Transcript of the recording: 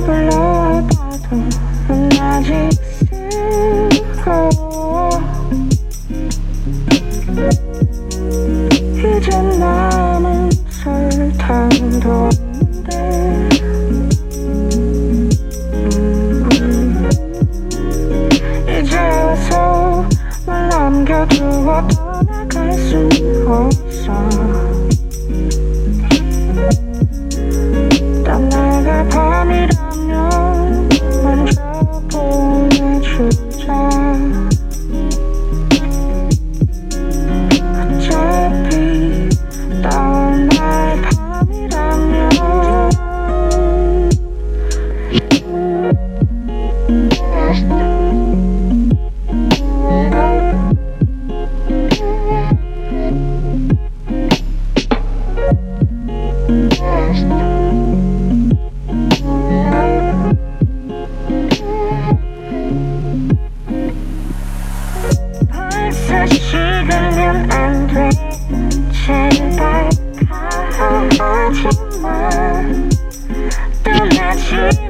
불러봐도 난 아직 싫어 이제 남은 설탕도 白色时间的安排，期待他和我见面，等了几年。